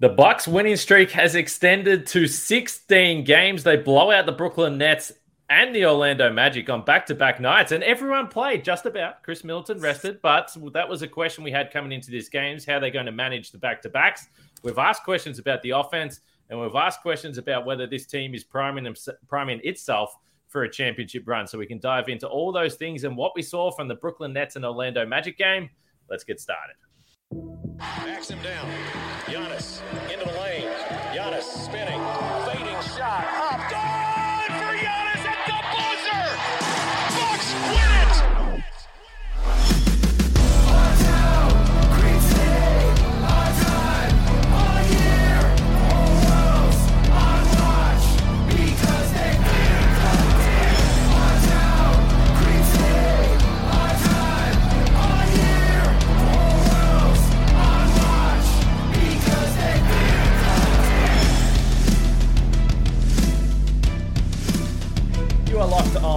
The Bucks winning streak has extended to 16 games. They blow out the Brooklyn Nets and the Orlando Magic on back-to-back nights, and everyone played just about. Khris Middleton rested, but that was a question we had coming into these games: how they're going to manage the back-to-backs. We've asked questions about the offense, and we've asked questions about whether this team is priming them, priming itself for a championship run. So we can dive into all those things and what we saw from the Brooklyn Nets and Orlando Magic game. Let's get started. Backs him down. Giannis into the lane. Giannis spinning. Fading shot. Up. Good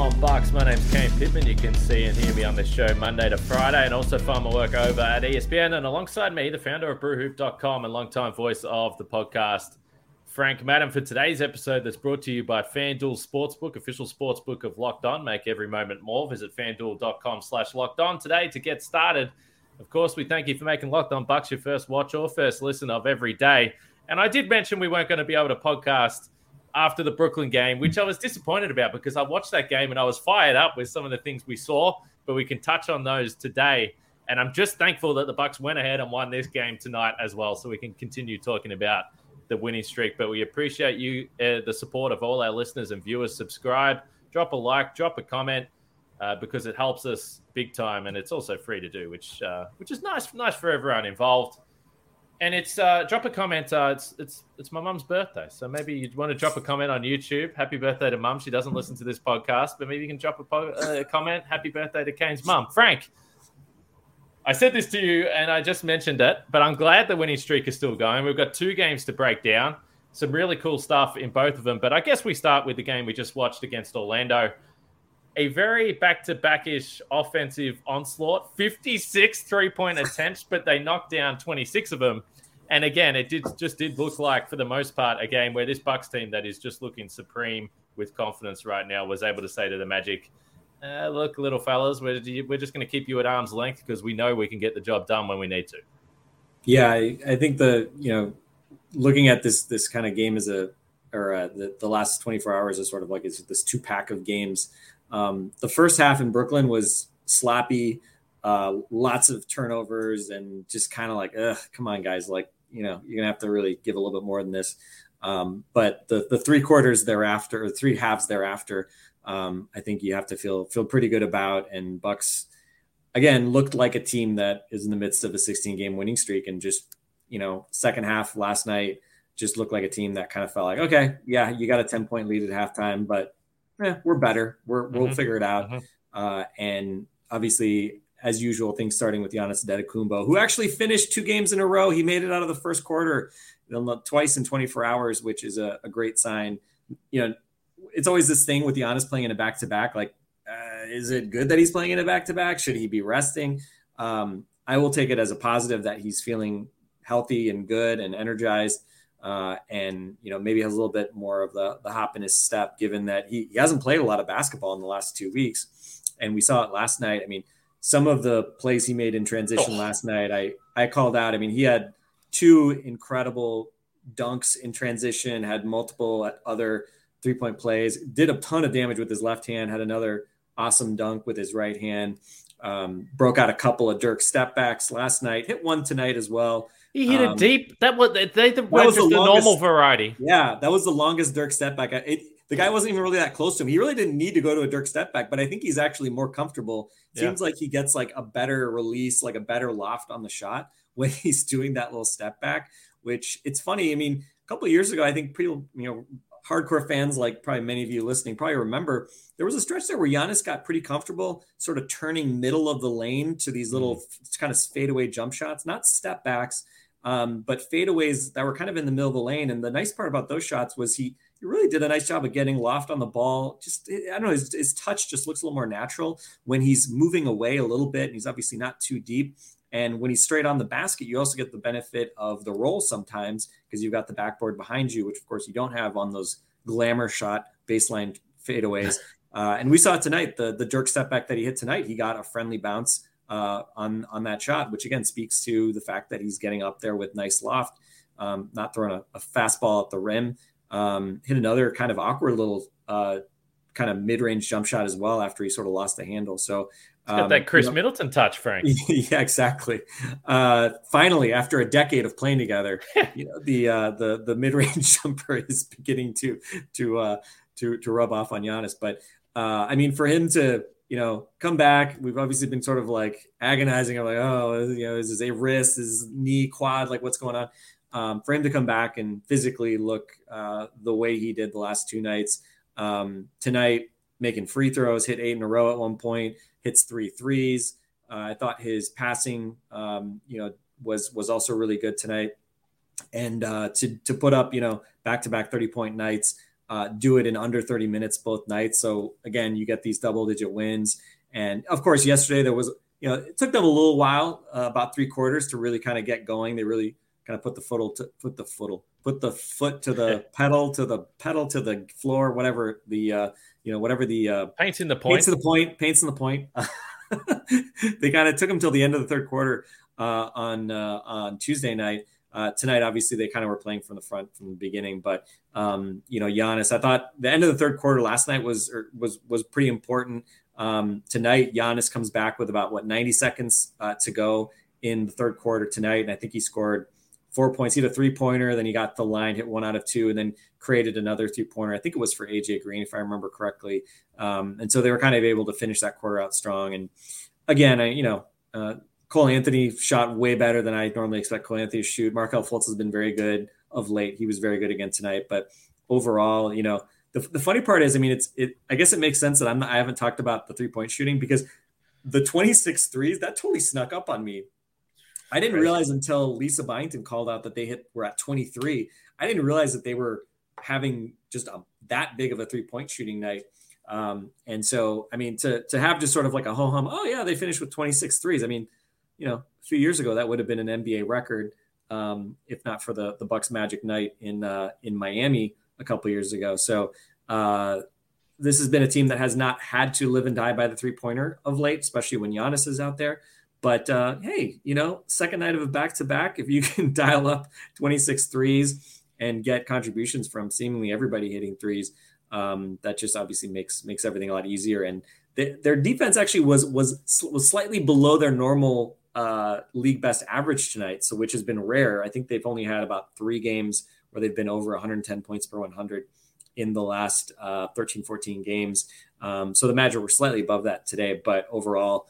on Bucks. My name's Kane Pitman. You can see and hear me on this show Monday to Friday, and also find my work over at ESPN. And alongside me, the founder of BrewHoop.com and longtime voice of the podcast, Frank Madden, for today's episode that's brought to you by FanDuel Sportsbook, official sportsbook of Locked On. Make every moment more. Visit FanDuel.com slash Locked On today to get started. Of course, we thank you for making Locked On Bucks your first watch or first listen of every day. And I did mention we weren't going to be able to podcast after the Brooklyn game, which I was disappointed about because I watched that game and I was fired up with some of the things we saw, but we can touch on those today. And I'm just thankful that the Bucks went ahead and won this game tonight as well, so we can continue talking about the winning streak. But we appreciate you, uh, the support of all our listeners and viewers. Subscribe, drop a like, drop a comment, uh, because it helps us big time, and it's also free to do, which uh, which is nice, nice for everyone involved. And it's uh, drop a comment. Uh, it's it's it's my mum's birthday, so maybe you'd want to drop a comment on YouTube. Happy birthday to mum. She doesn't listen to this podcast, but maybe you can drop a po- uh, comment. Happy birthday to Kane's mum, Frank. I said this to you, and I just mentioned it, but I'm glad the winning streak is still going. We've got two games to break down. Some really cool stuff in both of them, but I guess we start with the game we just watched against Orlando. A very back-to-back-ish offensive onslaught. 56 three-point attempts, but they knocked down 26 of them. And again, it did just did look like, for the most part, a game where this Bucks team that is just looking supreme with confidence right now was able to say to the Magic, uh, "Look, little fellas, we're we're just going to keep you at arm's length because we know we can get the job done when we need to." Yeah, I, I think the you know, looking at this this kind of game as a or uh, the the last 24 hours is sort of like it's this two pack of games. Um, the first half in Brooklyn was slappy, uh, lots of turnovers, and just kind of like, ugh, come on, guys, like you know, you're gonna have to really give a little bit more than this. Um, but the the three quarters thereafter, or three halves thereafter, um, I think you have to feel feel pretty good about. And Bucks again looked like a team that is in the midst of a 16 game winning streak, and just you know, second half last night just looked like a team that kind of felt like, okay, yeah, you got a 10 point lead at halftime, but eh, we're better. We're, we'll Mhm. figure it out. Mhm. Uh, and obviously, as usual, things starting with Giannis Antetokounmpo, who actually finished two games in a row. He made it out of the first quarter twice in 24 hours, which is a, a great sign. You know, it's always this thing with Giannis playing in a back to back. Like, uh, is it good that he's playing in a back to back? Should he be resting? Um, I will take it as a positive that he's feeling healthy and good and energized. Uh, and you know maybe has a little bit more of the the hop in his step, given that he, he hasn't played a lot of basketball in the last two weeks, and we saw it last night. I mean, some of the plays he made in transition Oh. last night, I I called out. I mean, he had two incredible dunks in transition, had multiple other three point plays, did a ton of damage with his left hand, had another awesome dunk with his right hand, um, broke out a couple of Dirk step backs last night, hit one tonight as well. He hit Um, it deep. That was they, they were was the longest- normal variety. Yeah, that was the longest Dirk step back. It, the guy wasn't even really that close to him. He really didn't need to go to a Dirk step back, but I think he's actually more comfortable. Yeah. Seems like he gets like a better release, like a better loft on the shot when he's doing that little step back. Which it's funny. I mean, a couple of years ago, I think people, you know, hardcore fans like probably many of you listening probably remember there was a stretch there where Giannis got pretty comfortable, sort of turning middle of the lane to these little Mm-hmm. kind of fadeaway jump shots, not step backs, um, but fadeaways that were kind of in the middle of the lane. And the nice part about those shots was he he really did a nice job of getting loft on the ball. Just I don't know, his, his touch just looks a little more natural when he's moving away a little bit, and he's obviously not too deep. And when he's straight on the basket, you also get the benefit of the roll sometimes because you've got the backboard behind you, which of course you don't have on those glamour shot baseline fadeaways. Uh, and we saw tonight the the Dirk step back that he hit tonight. He got a friendly bounce uh, on on that shot, which again speaks to the fact that he's getting up there with nice loft, um, not throwing a, a, fastball at the rim. Um, hit another kind of awkward little uh, kind of mid range jump shot as well after he sort of lost the handle. So um, got that Khris you know, Middleton touch, Frank. Yeah, exactly. Uh, finally, after a decade of playing together, you know, the uh, the the mid range jumper is beginning to to uh, to to rub off on Giannis. But uh, I mean, for him to you know come back, we've obviously been sort of like agonizing. I'm like, oh, you know, is this a wrist, is knee, quad, like what's going on? Um, for him to come back and physically look uh, the way he did the last two nights, um, tonight making free throws, hit eight in a row at one point, hits three threes. Uh, I thought his passing, um, you know, was was also really good tonight. And uh, to to put up, you know, back to back thirty point nights, uh, do it in under thirty minutes both nights. So again, you get these double digit wins. And of course, yesterday there was, you know, it took them a little while, uh, about three quarters, to really kind of get going. They really kind of put the foot to put the foot put the foot to the pedal to the pedal to the floor, whatever the uh, you know, whatever the uh, paints in the point, paints in the point, paints in the point. they kind of took them till the end of the third quarter uh, on uh, on Tuesday night. Uh, tonight, obviously, they kind of were playing from the front from the beginning, but um, you know, Giannis. I thought the end of the third quarter last night was er, was was pretty important. Um, tonight, Giannis comes back with about what 90 seconds uh, to go in the third quarter tonight, and I think he scored four points. He had a three pointer, then he got the line, hit one out of two, and then created another three pointer. I think it was for AJ Green, if I remember correctly. Um, and so they were kind of able to finish that quarter out strong. And again, I, you know, uh, Cole Anthony shot way better than I normally expect Cole Anthony to shoot. Markelle Fultz has been very good of late. He was very good again tonight. But overall, you know, the, the funny part is, I mean, it's it. I guess it makes sense that I'm not, I haven't talked about the three point shooting because the 26 threes that totally snuck up on me I didn't realize until Lisa Byington called out that they hit were at 23. I didn't realize that they were having just a, that big of a three point shooting night. Um, and so, I mean, to to have just sort of like a ho hum, oh yeah, they finished with 26 threes. I mean, you know, a few years ago that would have been an NBA record, um, if not for the the Bucks Magic night in uh, in Miami a couple years ago. So. Uh, this has been a team that has not had to live and die by the three pointer of late, especially when Giannis is out there. But uh, hey, you know, second night of a back to back, if you can dial up 26 threes and get contributions from seemingly everybody hitting threes, um, that just obviously makes makes everything a lot easier. And their defense actually was was was slightly below their normal uh, league best average tonight, so which has been rare. I think they've only had about three games where they've been over 110 points per 100 in the last uh, 13, 14 games. Um, so the Magic were slightly above that today, but overall,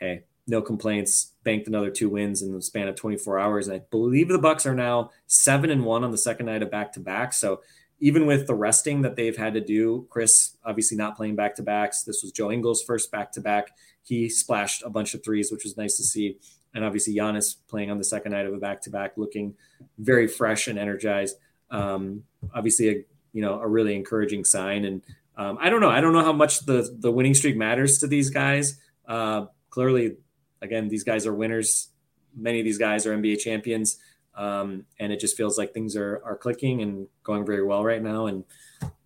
hey, no complaints. Banked another two wins in the span of 24 hours. And I believe the Bucks are now seven and one on the second night of back to back. So even with the resting that they've had to do, Khris obviously not playing back to backs. This was Joe Ingles' first back to back. He splashed a bunch of threes, which was nice to see. And obviously Giannis playing on the second night of a back to back, looking very fresh and energized. Um, obviously, a you know a really encouraging sign. And um, I don't know, I don't know how much the the winning streak matters to these guys. Uh, clearly, again, these guys are winners. Many of these guys are NBA champions. Um, and it just feels like things are, are clicking and going very well right now. And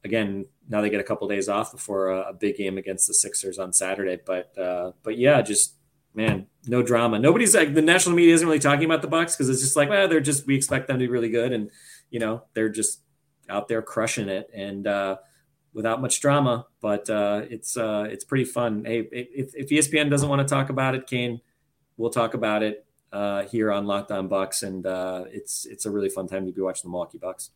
again, now they get a couple of days off before a, a, big game against the Sixers on Saturday. But uh, but yeah, just man, no drama. Nobody's like the national media isn't really talking about the Bucks because it's just like, well, they're just we expect them to be really good, and you know they're just out there crushing it and uh, without much drama. But uh, it's uh, it's pretty fun. Hey, if, if ESPN doesn't want to talk about it, Kane, we'll talk about it uh, here on Locked On Bucks, and uh, it's it's a really fun time to be watching the Milwaukee Bucks.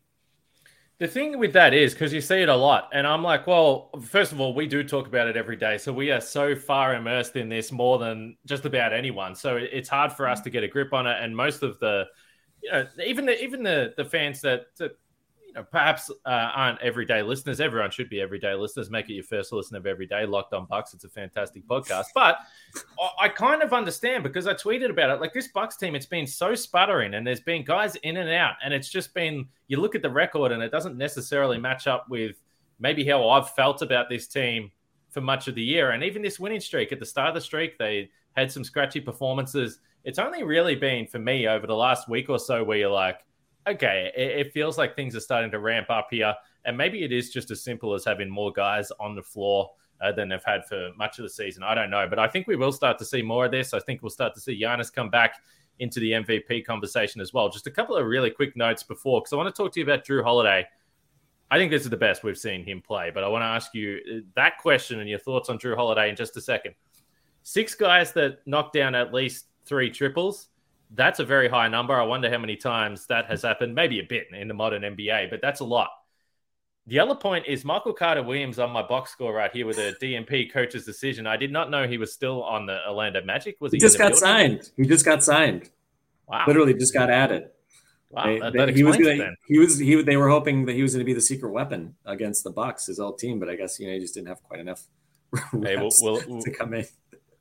The thing with that is because you see it a lot, and I'm like, well, first of all, we do talk about it every day, so we are so far immersed in this more than just about anyone. So it's hard for us to get a grip on it, and most of the, you know, even the even the the fans that, that perhaps uh, aren't everyday listeners. Everyone should be everyday listeners. Make it your first listen of every day. Locked on Bucks. It's a fantastic podcast. But I kind of understand because I tweeted about it. Like this Bucks team, it's been so sputtering, and there's been guys in and out, and it's just been. You look at the record, and it doesn't necessarily match up with maybe how I've felt about this team for much of the year, and even this winning streak at the start of the streak, they had some scratchy performances It's only really been for me over the last week or so where you're like, okay, it, it feels like things are starting to ramp up here. And maybe it is just as simple as having more guys on the floor uh, than they've had for much of the season. I don't know, but I think we will start to see more of this. I think we'll start to see Giannis come back into the MVP conversation as well. Just a couple of really quick notes before, because I want to talk to you about Jrue Holiday. I think this is the best we've seen him play, but I want to ask you uh, that question and your thoughts on Jrue Holiday in just a second. Six guys that knocked down at least three triples. That's a very high number. I wonder how many times that has happened. Maybe a bit in the modern NBA, but that's a lot. The other point is Michael Carter Williams on my box score right here with a DNP coach's decision. I did not know he was still on the Orlando Magic. Was he, he just got building? signed? He just got signed. Wow! Literally just got added. Wow, they, that, that he was gonna, he was he they were hoping that he was going to be the secret weapon against the Bucks, his old team, but I guess you know he just didn't have quite enough hey, we'll, we'll, to come in.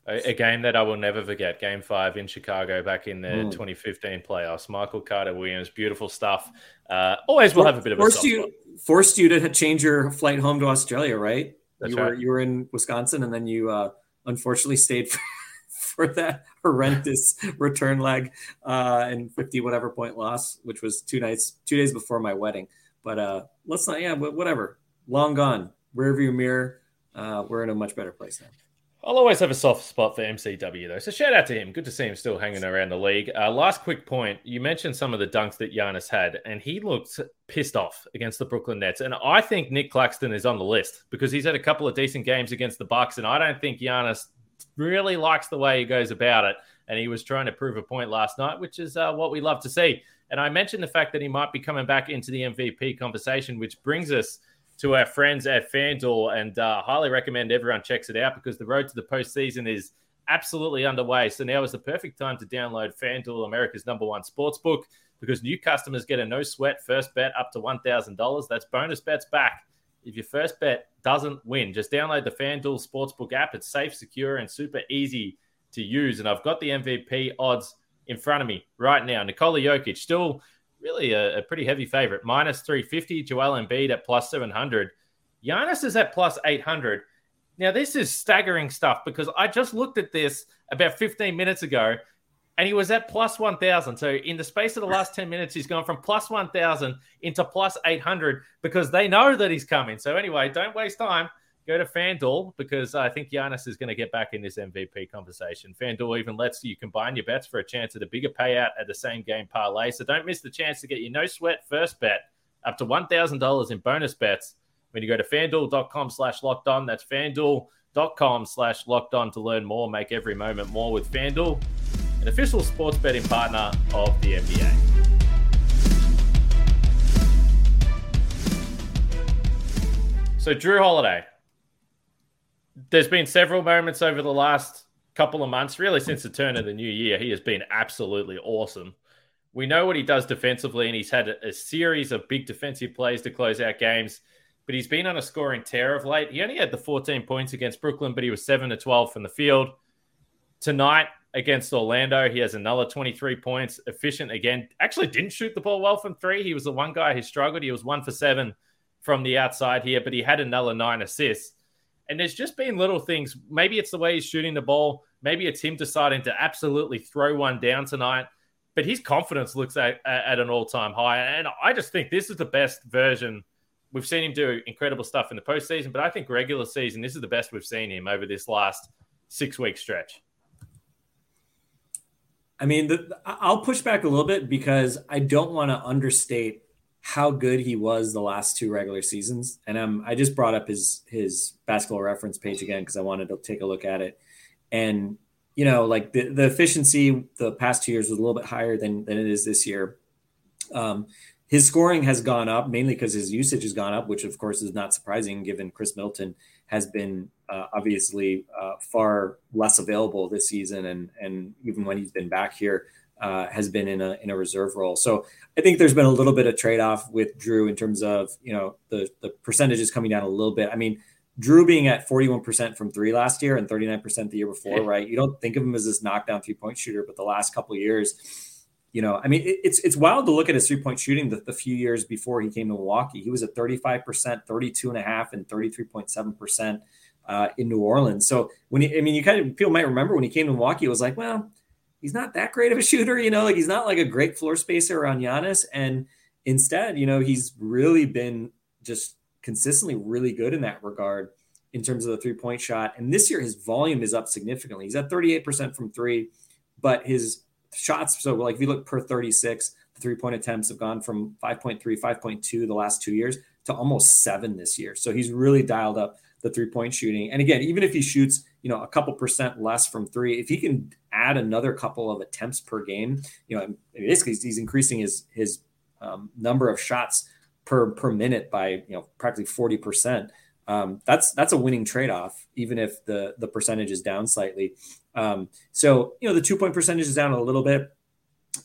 A, a, game that I will never forget, Game Five in Chicago back in the mm. 2015 playoffs. Michael Carter Williams, beautiful stuff. Uh, always will have a bit of forced a you forced you to change your flight home to Australia, right? That's you right. were you were in Wisconsin, and then you uh, unfortunately stayed for, for that horrendous return leg uh, and 50 whatever point loss, which was two nights, two days before my wedding. But uh, let's not, yeah, whatever. Long gone. Rearview mirror. Uh, we're in a much better place now. I'll always have a soft spot for MCW though, so shout out to him. Good to see him still hanging around the league. Uh, last quick point: you mentioned some of the dunks that Giannis had, and he looked pissed off against the Brooklyn Nets. And I think Nick Claxton is on the list because he's had a couple of decent games against the Bucks, and I don't think Giannis really likes the way he goes about it. And he was trying to prove a point last night, which is uh, what we love to see. And I mentioned the fact that he might be coming back into the MVP conversation, which brings us to our friends at FanDuel and uh, highly recommend everyone checks it out because the road to the postseason is absolutely underway. So now is the perfect time to download FanDuel, America's number one sports book, because new customers get a no sweat first bet up to $1,000. That's bonus bets back. If your first bet doesn't win, just download the FanDuel Sportsbook app. It's safe, secure, and super easy to use. And I've got the MVP odds in front of me right now. Nikola Jokic still really a, a pretty heavy favorite. Minus 350, Joel Embiid at plus 700. Giannis is at plus 800. Now, this is staggering stuff because I just looked at this about 15 minutes ago and he was at plus 1,000. So, in the space of the last 10 minutes, he's gone from plus 1,000 into plus 800 because they know that he's coming. So, anyway, don't waste time go to FanDuel because I think Giannis is going to get back in this MVP conversation. FanDuel even lets you combine your bets for a chance at a bigger payout at the same game parlay. So don't miss the chance to get your no sweat first bet up to $1,000 in bonus bets when you go to fanduel.com slash locked on. That's fanduel.com slash locked on to learn more. Make every moment more with FanDuel, an official sports betting partner of the NBA. So, Drew Holiday, there's been several moments over the last couple of months, really since the turn of the new year. He has been absolutely awesome. We know what he does defensively, and he's had a, series of big defensive plays to close out games. But he's been on a scoring tear of late. He only had the 14 points against Brooklyn, but he was 7 to 12 from the field. Tonight against Orlando, he has another 23 points, efficient again. Actually, didn't shoot the ball well from three. He was the one guy who struggled. He was one for seven from the outside here, but he had another nine assists. And there's just been little things. Maybe it's the way he's shooting the ball. Maybe it's him deciding to absolutely throw one down tonight. But his confidence looks at, at an all time high. And I just think this is the best version. We've seen him do incredible stuff in the postseason, but I think regular season, this is the best we've seen him over this last six week stretch. I mean, the, I'll push back a little bit because I don't want to understate how good he was the last two regular seasons. And um, I just brought up his his basketball reference page again because I wanted to take a look at it. And you know, like the, the efficiency the past two years was a little bit higher than than it is this year. Um, his scoring has gone up mainly because his usage has gone up, which of course is not surprising given Khris Middleton has been uh, obviously uh, far less available this season, and and even when he's been back here, uh, has been in a in a reserve role. So I think there's been a little bit of trade off with Jrue in terms of you know the the percentages coming down a little bit. I mean, Jrue being at 41% from three last year and 39% the year before, right? You don't think of him as this knockdown three point shooter, but the last couple years, you know, I mean, it, it's it's wild to look at his three point shooting the, the, few years before he came to Milwaukee. He was at 35%, 32 and a half, and 33.7% uh, in New Orleans. So when he, I mean, you kind of people might remember when he came to Milwaukee, it was like, well he's not that great of a shooter, you know, like he's not like a great floor spacer around Giannis. And instead, you know, he's really been just consistently really good in that regard in terms of the three point shot. And this year, his volume is up significantly. He's at 38% from three, but his shots, so like if you look per 36, the three point attempts have gone from 5.3, 5.2 the last two years to almost seven this year. So he's really dialed up the three point shooting. And again, even if he shoots, you know, a couple percent less from three, if he can add another couple of attempts per game, you know, basically he's increasing his his um, number of shots per per minute by you know practically forty percent. Um, that's that's a winning trade off, even if the the percentage is down slightly. Um, so you know the two point percentage is down a little bit.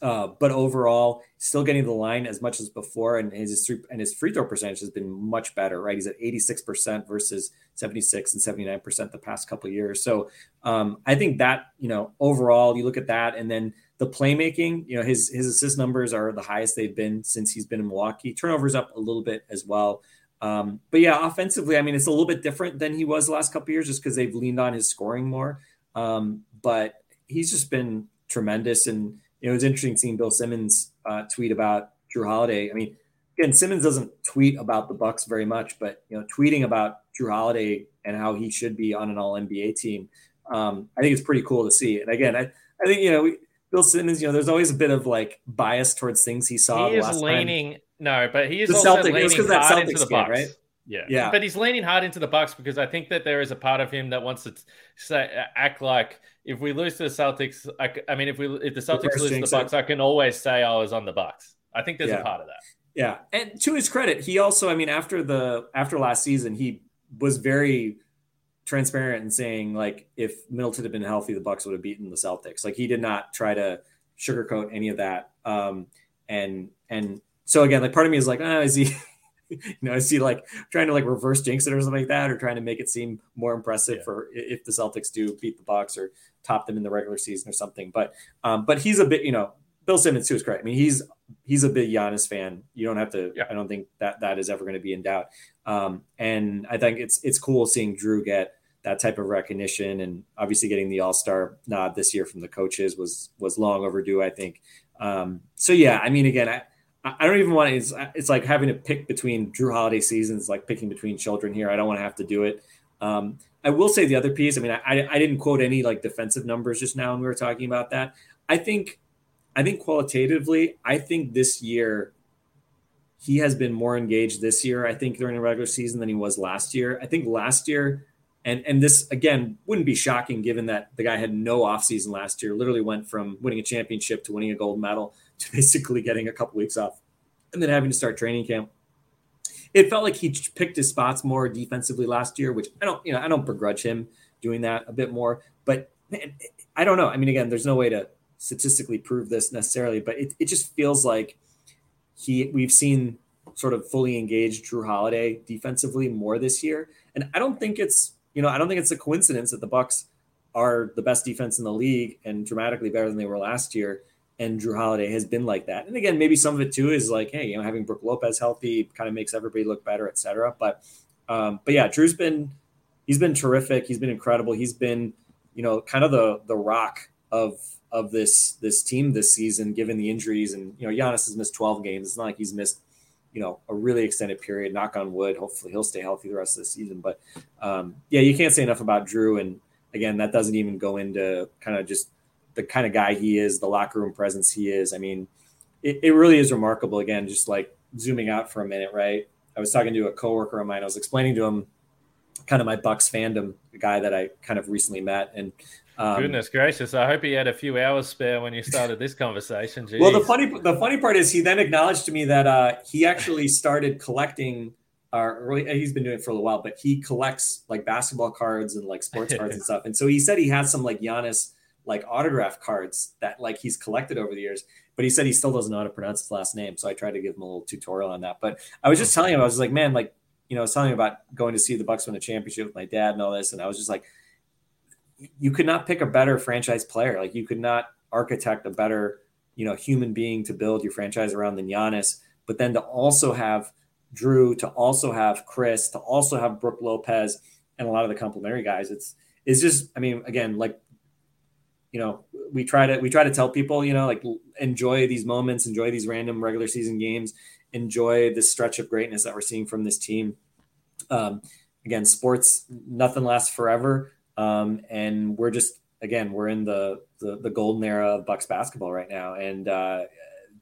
Uh, but overall, still getting the line as much as before, and his three, and his free throw percentage has been much better. Right, he's at eighty six percent versus seventy six and seventy nine percent the past couple years. So um, I think that you know overall, you look at that, and then the playmaking. You know, his his assist numbers are the highest they've been since he's been in Milwaukee. Turnovers up a little bit as well. Um, but yeah, offensively, I mean, it's a little bit different than he was the last couple years, just because they've leaned on his scoring more. Um, but he's just been tremendous and it was interesting seeing Bill Simmons uh, tweet about Jrue Holiday. I mean, again, Simmons doesn't tweet about the Bucks very much, but you know, tweeting about Jrue Holiday and how he should be on an All NBA team, um, I think it's pretty cool to see. And again, I, I think you know, we, Bill Simmons, you know, there's always a bit of like bias towards things he saw. He is leaning, time. no, but he is the also Celtic, leaning hard into the game, Bucks. right? Yeah. Yeah. But he's leaning hard into the Bucks because I think that there is a part of him that wants to say act like if we lose to the Celtics, I, I mean, if we if the Celtics lose to the Bucks, I can always say I was on the Bucks. I think there's Yeah. a part of that. Yeah, and to his credit, he also, I mean, after the after last season, he was very transparent in saying like if Middleton had been healthy, the Bucks would have beaten the Celtics. Like he did not try to sugarcoat any of that. Um, and and so again, like part of me is like, ah, is he, you know, I see like trying to like reverse jinx it or something like that, or trying to make it seem more impressive Yeah. for if the Celtics do beat the Bucks or top them in the regular season or something. But um, but he's a bit, you know, Bill Simmons too is correct. I mean, he's he's a big Giannis fan. You don't have to. Yeah. I don't think that that is ever going to be in doubt. Um, and I think it's it's cool seeing Jrue get that type of recognition, and obviously getting the All Star nod this year from the coaches was was long overdue. I think. Um, so yeah, I mean, again, I. I don't even want to. It's, it's like having to pick between Jrue Holiday seasons, like picking between children here. I don't want to have to do it. Um, I will say the other piece. I mean, I, I didn't quote any like defensive numbers just now when we were talking about that. I think, I think qualitatively, I think this year he has been more engaged this year. I think during the regular season than he was last year. I think last year, and and this again wouldn't be shocking given that the guy had no offseason last year. Literally went from winning a championship to winning a gold medal to basically getting a couple weeks off and then having to start training camp. It felt like he picked his spots more defensively last year, which I don't, you know, I don't begrudge him doing that a bit more. But man, I don't know. I mean, again, there's no way to statistically prove this necessarily, but it, it just feels like he we've seen sort of fully engaged Jrue Holiday defensively more this year. And I don't think it's, you know, I don't think it's a coincidence that the Bucks are the best defense in the league and dramatically better than they were last year and Jrue Holiday has been like that. And again, maybe some of it too is like, hey, you know, having Brook Lopez healthy kind of makes everybody look better, et cetera. But, um, but yeah, Jrue's been, he's been terrific. He's been incredible. He's been, you know, kind of the the rock of of this this team this season, given the injuries. And you know, Giannis has missed 12 games. It's not like he's missed, you know, a really extended period. Knock on wood. Hopefully, he'll stay healthy the rest of the season. But um, yeah, you can't say enough about Jrue. And again, that doesn't even go into kind of just the kind of guy he is, the locker room presence he is. I mean, it, it really is remarkable. Again, just like zooming out for a minute, right? I was talking to a coworker of mine. I was explaining to him kind of my Bucks fandom, the guy that I kind of recently met, and um, Goodness gracious! I hope he had a few hours spare when you started this conversation. Jeez. Well, the funny the funny part is he then acknowledged to me that uh, he actually started collecting. Uh, really, he's been doing it for a little while, but he collects like basketball cards and like sports cards and stuff. And so he said he has some like Giannis like autograph cards that like he's collected over the years. But he said he still doesn't know how to pronounce his last name. So I tried to give him a little tutorial on that. But I was just telling him, I was like, man, like you know, I was telling him about going to see the Bucks win a championship with my dad and all this, and I was just like, you could not pick a better franchise player. Like you could not architect a better, you know, human being to build your franchise around than Giannis. But then to also have Jrue, to also have Khris, to also have Brook Lopez, and a lot of the complementary guys. It's it's just, I mean, again, like you know, we try to we try to tell people, you know, like enjoy these moments, enjoy these random regular season games, enjoy this stretch of greatness that we're seeing from this team. Um, again, sports nothing lasts forever, um, and we're just again we're in the, the, the golden era of Bucks basketball right now, and uh,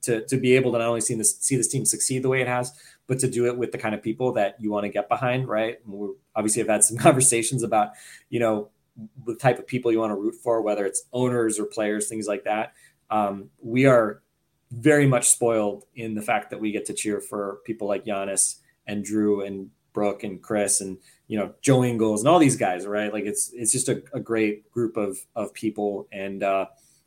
to to be able to not only see this see this team succeed the way it has, but to do it with the kind of people that you want to get behind, right? we obviously have had some conversations about you know the type of people you want to root for, whether it's owners or players, things like that. Um, we are very much spoiled in the fact that we get to cheer for people like Giannis and Jrue and Brook and Khris and you know Joe Ingles and all these guys, right? Like it's it's just a, a great group of of people, and uh,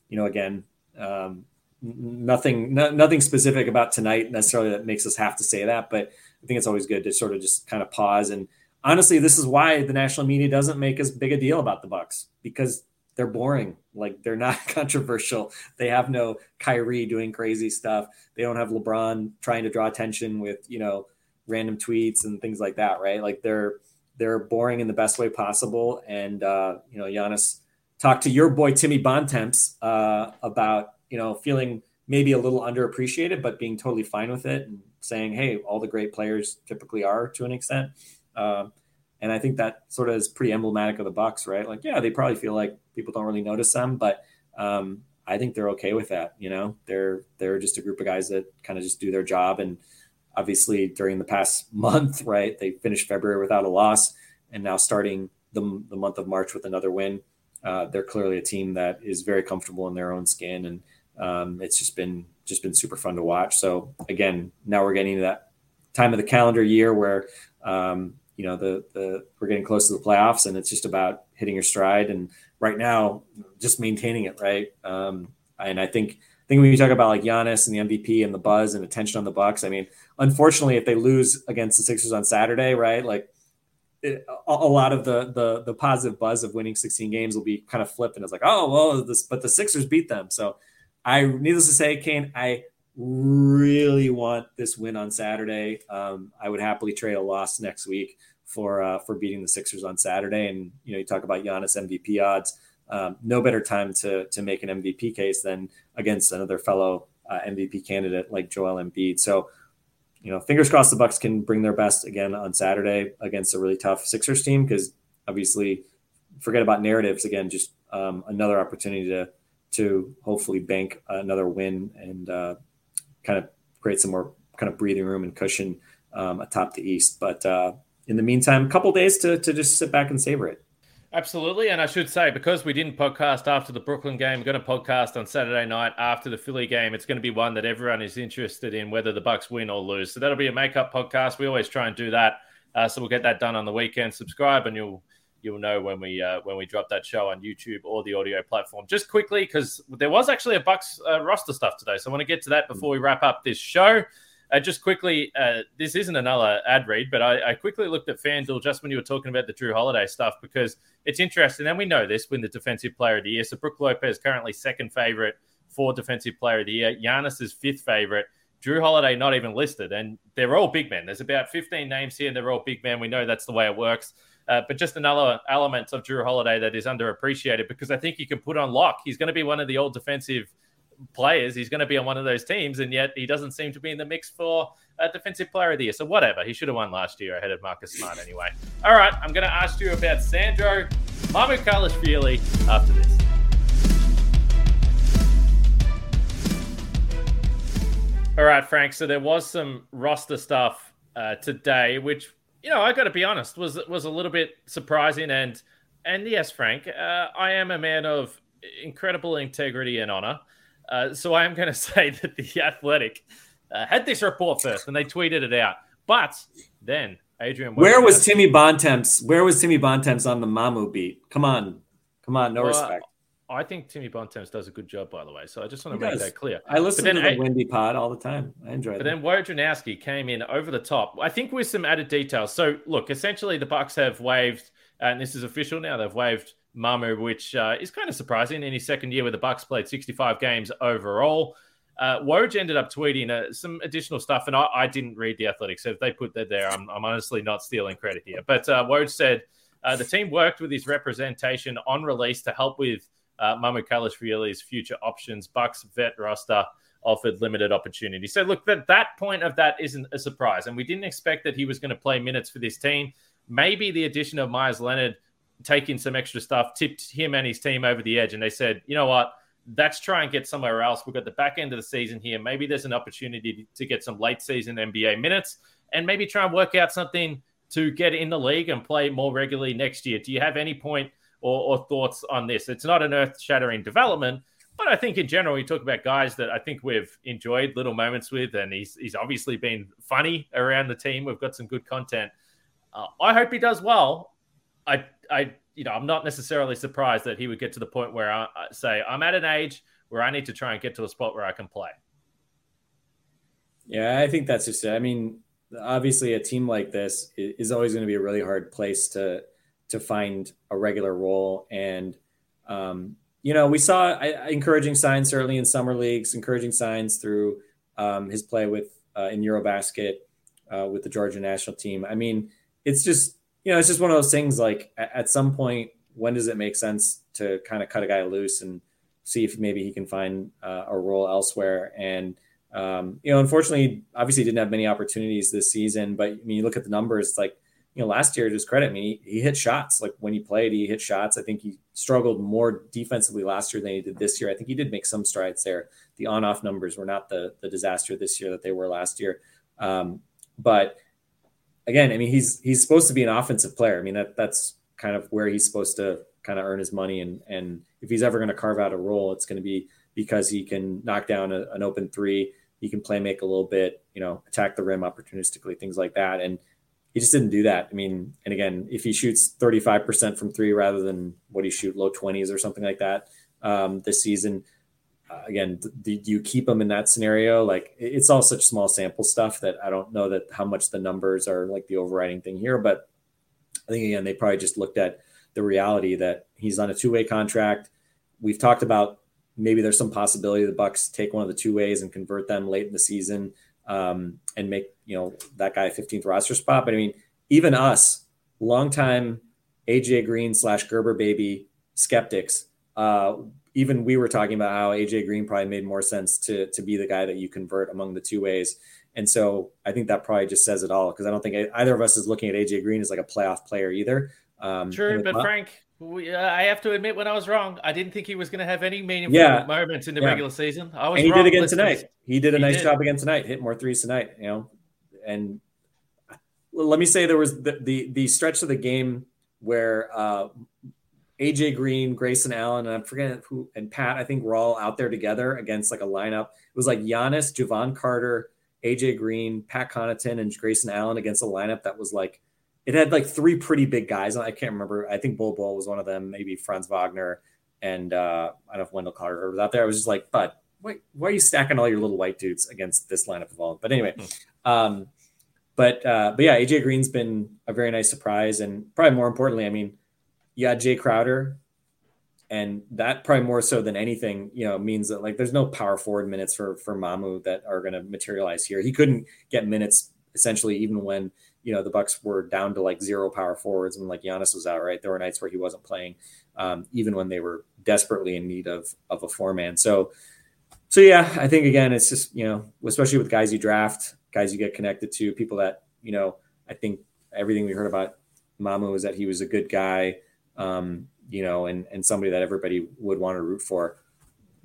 you know again, um, nothing no, nothing specific about tonight necessarily that makes us have to say that, but I think it's always good to sort of just kind of pause and honestly, this is why the national media doesn't make as big a deal about the Bucks because they're boring. Like they're not controversial. They have no Kyrie doing crazy stuff. They don't have LeBron trying to draw attention with you know random tweets and things like that. Right? Like they're they're boring in the best way possible. And uh, you know, Giannis talked to your boy Timmy Bontemps uh, about you know feeling maybe a little underappreciated, but being totally fine with it and saying, hey, all the great players typically are to an extent. Um, and I think that sort of is pretty emblematic of the Bucks, right? Like, yeah, they probably feel like people don't really notice them, but um, I think they're okay with that. You know, they're they're just a group of guys that kind of just do their job. And obviously, during the past month, right, they finished February without a loss, and now starting the, the month of March with another win. Uh, they're clearly a team that is very comfortable in their own skin, and um, it's just been just been super fun to watch. So again, now we're getting to that time of the calendar year where um, you know the the we're getting close to the playoffs and it's just about hitting your stride. And right now just maintaining it right? Um, and I think I think when you talk about like Giannis and the MVP and the buzz and attention on the Bucks I mean unfortunately if they lose against the Sixers on Saturday right like it, a, a, lot of the, the the positive buzz of winning 16 games will be kind of flipped and it's like oh well this but the Sixers beat them. So I needless to say Kane I really want this win on Saturday. Um, I would happily trade a loss next week for uh, for beating the Sixers on Saturday. And you know, you talk about Giannis MVP odds. Um, no better time to to make an MVP case than against another fellow uh, MVP candidate like Joel Embiid. So, you know, fingers crossed the Bucks can bring their best again on Saturday against a really tough Sixers team because obviously, forget about narratives again. Just um, another opportunity to to hopefully bank another win and uh, kind of create some more kind of breathing room and cushion um, atop the East. But uh, in the meantime, a couple days to, to just sit back and savor it. Absolutely. And I should say, because we didn't podcast after the Brooklyn game, we're going to podcast on Saturday night after the Philly game. It's going to be one that everyone is interested in, whether the Bucks win or lose. So that'll be a makeup podcast. We always try and do that. Uh, so we'll get that done on the weekend. Subscribe, and you'll you'll know when we uh, when we drop that show on YouTube or the audio platform. Just quickly, because there was actually a Bucks uh, roster stuff today, so I want to get to that before we wrap up this show. Uh, just quickly, uh, this isn't another ad read, but I, I, quickly looked at FanDuel just when you were talking about the Jrue Holiday stuff because it's interesting. And we know this when the Defensive Player of the Year. So Brook Lopez currently second favorite for Defensive Player of the Year. Giannis is fifth favorite. Jrue Holiday not even listed, and they're all big men. There's about 15 names here, and they're all big men. We know that's the way it works. Uh, but just another element of Jrue Holiday that is underappreciated because I think you can put on lock. He's going to be one of the old defensive players. He's going to be on one of those teams, and yet he doesn't seem to be in the mix for a defensive player of the year. So whatever, he should have won last year ahead of Marcus Smart anyway. All right, I'm going to ask you about Sandro Mamukelashvili after this. All right, Frank. So there was some roster stuff uh, today, which you know I got to be honest was was a little bit surprising and and yes, Frank, uh, I am a man of incredible integrity and honor. Uh, so I am going to say that the Athletic uh, had this report first, and they tweeted it out. But then Adrian, where was Timmy Bontemps? Where was Timmy Bontemps on the Mamu beat? Come on, come on, no well, respect. I think Timmy Bontemps does a good job, by the way. So I just want to he make does. that clear. I listen to the Wendy Pod all the time. I enjoy it. But then Wojnarowski came in over the top. I think with some added details. So look, essentially the Bucks have waived, and this is official now. They've waived Mamu, which uh, is kind of surprising. In his second year with the Bucks, played 65 games overall. Uh, Woj ended up tweeting uh, some additional stuff, and I, I, didn't read the Athletics. So if they put that there, I'm, I'm honestly not stealing credit here. But uh, Woj said uh, the team worked with his representation on release to help with uh, Mamukelashvili's future options. Bucks vet roster offered limited opportunity. So look, that that point of that isn't a surprise, and we didn't expect that he was going to play minutes for this team. Maybe the addition of Meyers Leonard taking some extra stuff tipped him and his team over the edge, and they said, you know what, let's try and get somewhere else. We've got the back end of the season here. Maybe there's an opportunity to get some late season NBA minutes, and maybe try and work out something to get in the league and play more regularly next year. Do you have any point or, or thoughts on this? It's not an earth shattering development, but I think in general, we talk about guys that I think we've enjoyed little moments with, and he's he's obviously been funny around the team. We've got some good content. Uh, I hope he does well. I I you know I'm not necessarily surprised that he would get to the point where I, I say I'm at an age where I need to try and get to a spot where I can play. Yeah, I think that's just it. I mean, obviously, a team like this is always going to be a really hard place to to find a regular role and. Um, you know, we saw encouraging signs certainly in summer leagues, encouraging signs through um, his play with uh, in EuroBasket uh, with the Georgia national team. I mean, it's just you know, it's just one of those things. Like at, some point, when does it make sense to kind of cut a guy loose and see if maybe he can find uh, a role elsewhere? And um, you know, unfortunately, obviously, didn't have many opportunities this season. But I mean, you look at the numbers, like you know, last year, to his credit, I mean, he, he, hit shots. Like when he played, he hit shots. I think he struggled more defensively last year than he did this year. I think he did make some strides there. The on-off numbers were not the the disaster this year that they were last year. Um, but again, I mean, he's he's supposed to be an offensive player. I mean, that that's kind of where he's supposed to kind of earn his money. And and if he's ever going to carve out a role, it's going to be because he can knock down a, an open three. He can play make a little bit, you know, attack the rim opportunistically, things like that. And he just didn't do that. I mean, and again, if he shoots 35% from three rather than what he shoot low 20s or something like that um, this season, uh, again, do you keep him in that scenario? Like it's all such small sample stuff that I don't know that how much the numbers are like the overriding thing here. But I think again, they probably just looked at the reality that he's on a two way contract. We've talked about maybe there's some possibility the Bucks take one of the two ways and convert them late in the season um, and make you know that guy 15th roster spot. But I mean, even us, longtime AJ Green slash Gerber baby skeptics, uh, even we were talking about how AJ Green probably made more sense to to be the guy that you convert among the two ways. And so I think that probably just says it all because I don't think either of us is looking at AJ Green as like a playoff player either. Um, True, but Frank, we, uh, I have to admit when I was wrong. I didn't think he was going to have any meaningful yeah. moments in the yeah. regular season. I was. And he wrong. did again tonight. He did a he nice did. job again tonight. Hit more threes tonight. You know, and let me say there was the the, the stretch of the game where uh, AJ Green, Grayson Allen, and I'm forgetting who and Pat. I think we're all out there together against like a lineup. It was like Giannis, Jevon Carter, AJ Green, Pat Connaughton, and Grayson Allen against a lineup that was like it had like three pretty big guys. I can't remember. I think Bol Bol was one of them. Maybe Franz Wagner and uh, I don't know if Wendell Carter was out there. I was just like, but wait, why are you stacking all your little white dudes against this lineup of all? But anyway, hmm. um, but uh, but yeah, AJ Green's been a very nice surprise, and probably more importantly, I mean, got Jae Crowder, and that probably more so than anything, you know, means that like there's no power forward minutes for for Mamu that are going to materialize here. He couldn't get minutes essentially even when you know the Bucks were down to like zero power forwards and like Giannis was out. Right, there were nights where he wasn't playing, um, even when they were desperately in need of of a four man. So, so yeah, I think again, it's just you know, especially with guys you draft, guys you get connected to, people that you know. I think everything we heard about Mamu is that he was a good guy, um, you know, and and somebody that everybody would want to root for.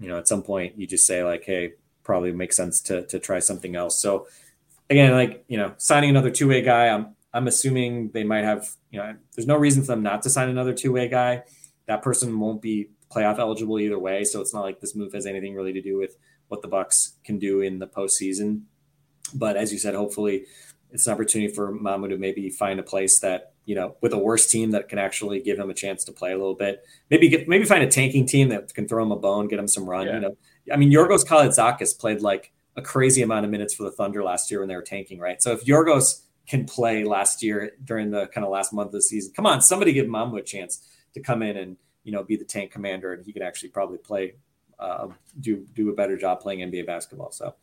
You know, at some point you just say like, hey, probably makes sense to to try something else. So again, like you know, signing another two way guy, I'm I'm assuming they might have you know, there's no reason for them not to sign another two way guy. That person won't be playoff eligible either way, so it's not like this move has anything really to do with what the Bucks can do in the postseason. But as you said, hopefully it's an opportunity for Mamu to maybe find a place that you know with a worse team that can actually give him a chance to play a little bit. Maybe get maybe find a tanking team that can throw him a bone, get him some run. Yeah. You know, I mean, Yorgos Kalaitzakis played like a crazy amount of minutes for the Thunder last year when they were tanking, right? So if Yorgos can play last year during the kind of last month of the season, come on, somebody give Mamu a chance to come in and you know be the tank commander, and he can actually probably play, uh, do do a better job playing NBA basketball. So,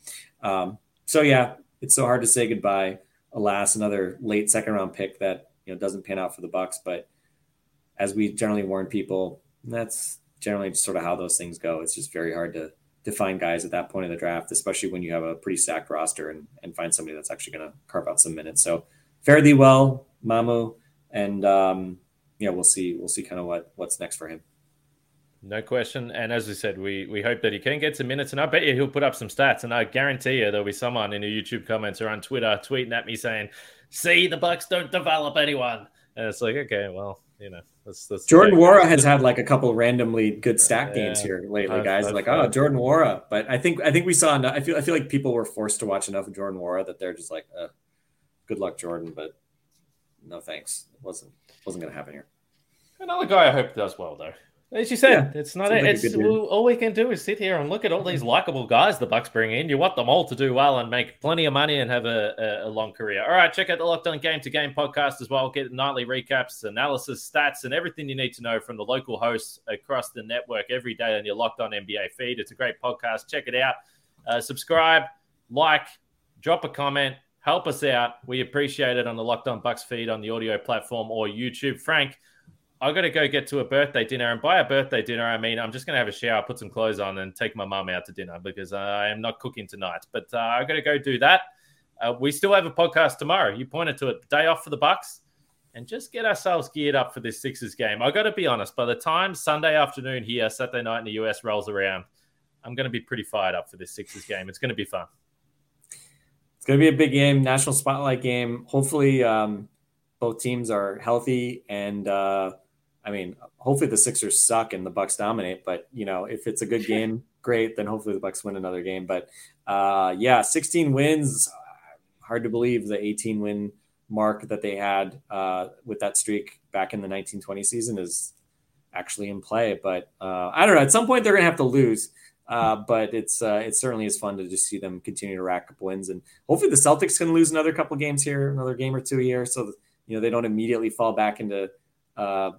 um, so yeah, it's so hard to say goodbye. Alas, another late second round pick that you know doesn't pan out for the Bucks, but as we generally warn people, that's generally sort of how those things go. It's just very hard to to find guys at that point in the draft, especially when you have a pretty stacked roster and, and find somebody that's actually going to carve out some minutes. So fare thee well, Mamu, and um, yeah, we'll see. We'll see kind of what what's next for him. No question. And as we said, we we hope that he can get some minutes, and I bet you he'll put up some stats. And I guarantee you there'll be someone in the YouTube comments or on Twitter tweeting at me saying, "See, the Bucks don't develop anyone." And it's like, okay, well, you know, that's, that's Jordan Nwora has had like a couple randomly good stack yeah, games here lately, I've, guys. I've, like, oh, Jordan Nwora. But I think I think we saw. Enough, I feel I feel like people were forced to watch enough of Jordan Nwora that they're just like, uh, good luck, Jordan, but no thanks. It wasn't wasn't going to happen here. Another guy I hope does well though. As you said, yeah, it's not. Like it's all we can do is sit here and look at all these likable guys the Bucks bring in. You want them all to do well and make plenty of money and have a, a, a long career. All right, check out the Locked On Game to Game podcast as well. Get nightly recaps, analysis, stats, and everything you need to know from the local hosts across the network every day on your Locked On NBA feed. It's a great podcast. Check it out. Uh, subscribe, like, drop a comment, help us out. We appreciate it on the Locked On Bucks feed on the audio platform or YouTube. Frank. I got to go get to a birthday dinner, and by a birthday dinner, I mean I'm just going to have a shower, put some clothes on, and take my mum out to dinner because I am not cooking tonight. But uh, I got to go do that. Uh, we still have a podcast tomorrow. You pointed to it, day off for the Bucks, and just get ourselves geared up for this Sixers game. I got to be honest. By the time Sunday afternoon here, Saturday night in the US rolls around, I'm going to be pretty fired up for this Sixers game. It's going to be fun. It's going to be a big game, national spotlight game. Hopefully, um, both teams are healthy and. Uh, I mean, hopefully the Sixers suck and the Bucks dominate. But you know, if it's a good game, great. Then hopefully the Bucks win another game. But uh, yeah, 16 wins. Hard to believe the 18 win mark that they had uh, with that streak back in the 1920 season is actually in play. But uh, I don't know. At some point, they're going to have to lose. Uh, but it's uh, it certainly is fun to just see them continue to rack up wins, and hopefully the Celtics can lose another couple games here, another game or two here, so that, you know they don't immediately fall back into uh,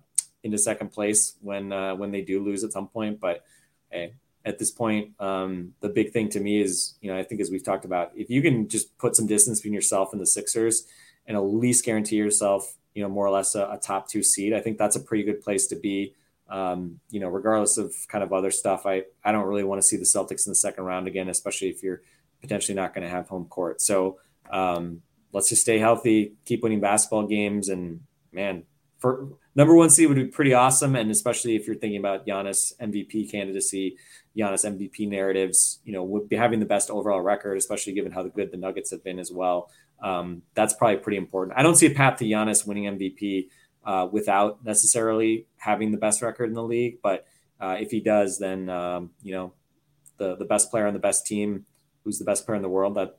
into second place when uh, when they do lose at some point. But hey, at this point, um, the big thing to me is, you know, I think as we've talked about, if you can just put some distance between yourself and the Sixers and at least guarantee yourself, you know, more or less a, a top two seed, I think that's a pretty good place to be. Um, you know, regardless of kind of other stuff, I I don't really want to see the Celtics in the second round again, especially if you're potentially not going to have home court. So um, let's just stay healthy, keep winning basketball games, and man, for number one seed would be pretty awesome, and especially if you're thinking about Giannis MVP candidacy, Giannis MVP narratives, you know, would be having the best overall record, especially given how good the Nuggets have been as well. Um, that's probably pretty important. I don't see a path to Giannis winning MVP uh, without necessarily having the best record in the league, but uh, if he does, then um, you know, the the best player on the best team, who's the best player in the world, that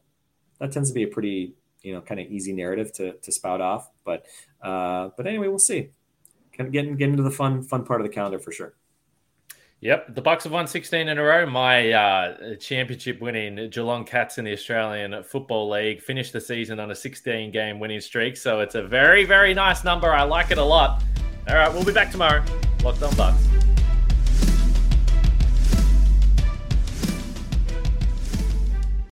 that tends to be a pretty you know kind of easy narrative to to spout off. But uh, but anyway, we'll see kind of getting getting into the fun fun part of the calendar for sure. Yep, the Bucks have won 16 in a row. My uh, championship winning Geelong Cats in the Australian Football League finished the season on a 16 game winning streak. So it's a very, very nice number. I like it a lot. All right, we'll be back tomorrow. Locked on Bucks.